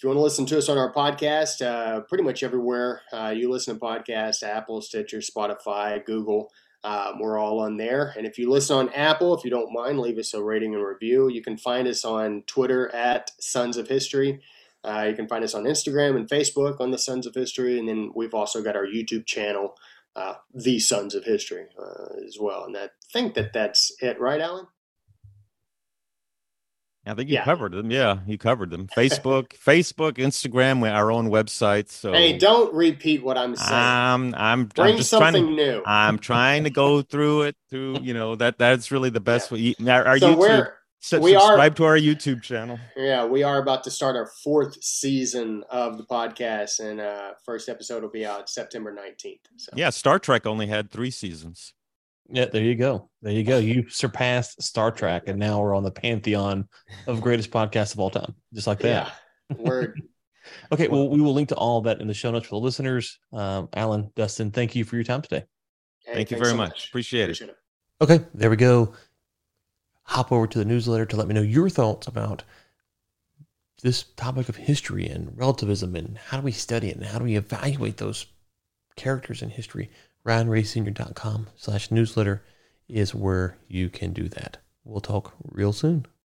if you want to listen to us on our podcast, uh, pretty much everywhere uh, you listen to podcasts, Apple, Stitcher, Spotify, Google. Um, we're all on there. And if you listen on Apple, if you don't mind, leave us a rating and review. You can find us on Twitter at Sons of History. Uh, you can find us on Instagram and Facebook on the Sons of History. And then we've also got our YouTube channel, uh, The Sons of History, uh, as well. And I think that that's it, right, Alan? I think you yeah. covered them. Yeah, you covered them. Facebook, Facebook, Instagram, our own website. So hey, don't repeat what I'm saying. Um, I'm bring I'm something to, new. I'm trying to go through it. Through you know that that's really the best yeah. way. Our, our so YouTube. So we subscribe are, to our YouTube channel. Yeah, we are about to start our fourth season of the podcast, and uh, first episode will be out September nineteenth. So. Yeah, Star Trek only had three seasons. Yeah, there you go. There you go. You surpassed Star Trek, and now we're on the pantheon of greatest podcasts of all time, just like that. Yeah, word. okay, well, we will link to all of that in the show notes for the listeners. Um, Alan, Dustin, thank you for your time today. Hey, thank you very so much. much. Appreciate, Appreciate it. it. Okay, there we go. Hop over to the newsletter to let me know your thoughts about this topic of history and relativism and how do we study it and how do we evaluate those characters in history ryanraysenior.com slash newsletter is where you can do that. We'll talk real soon.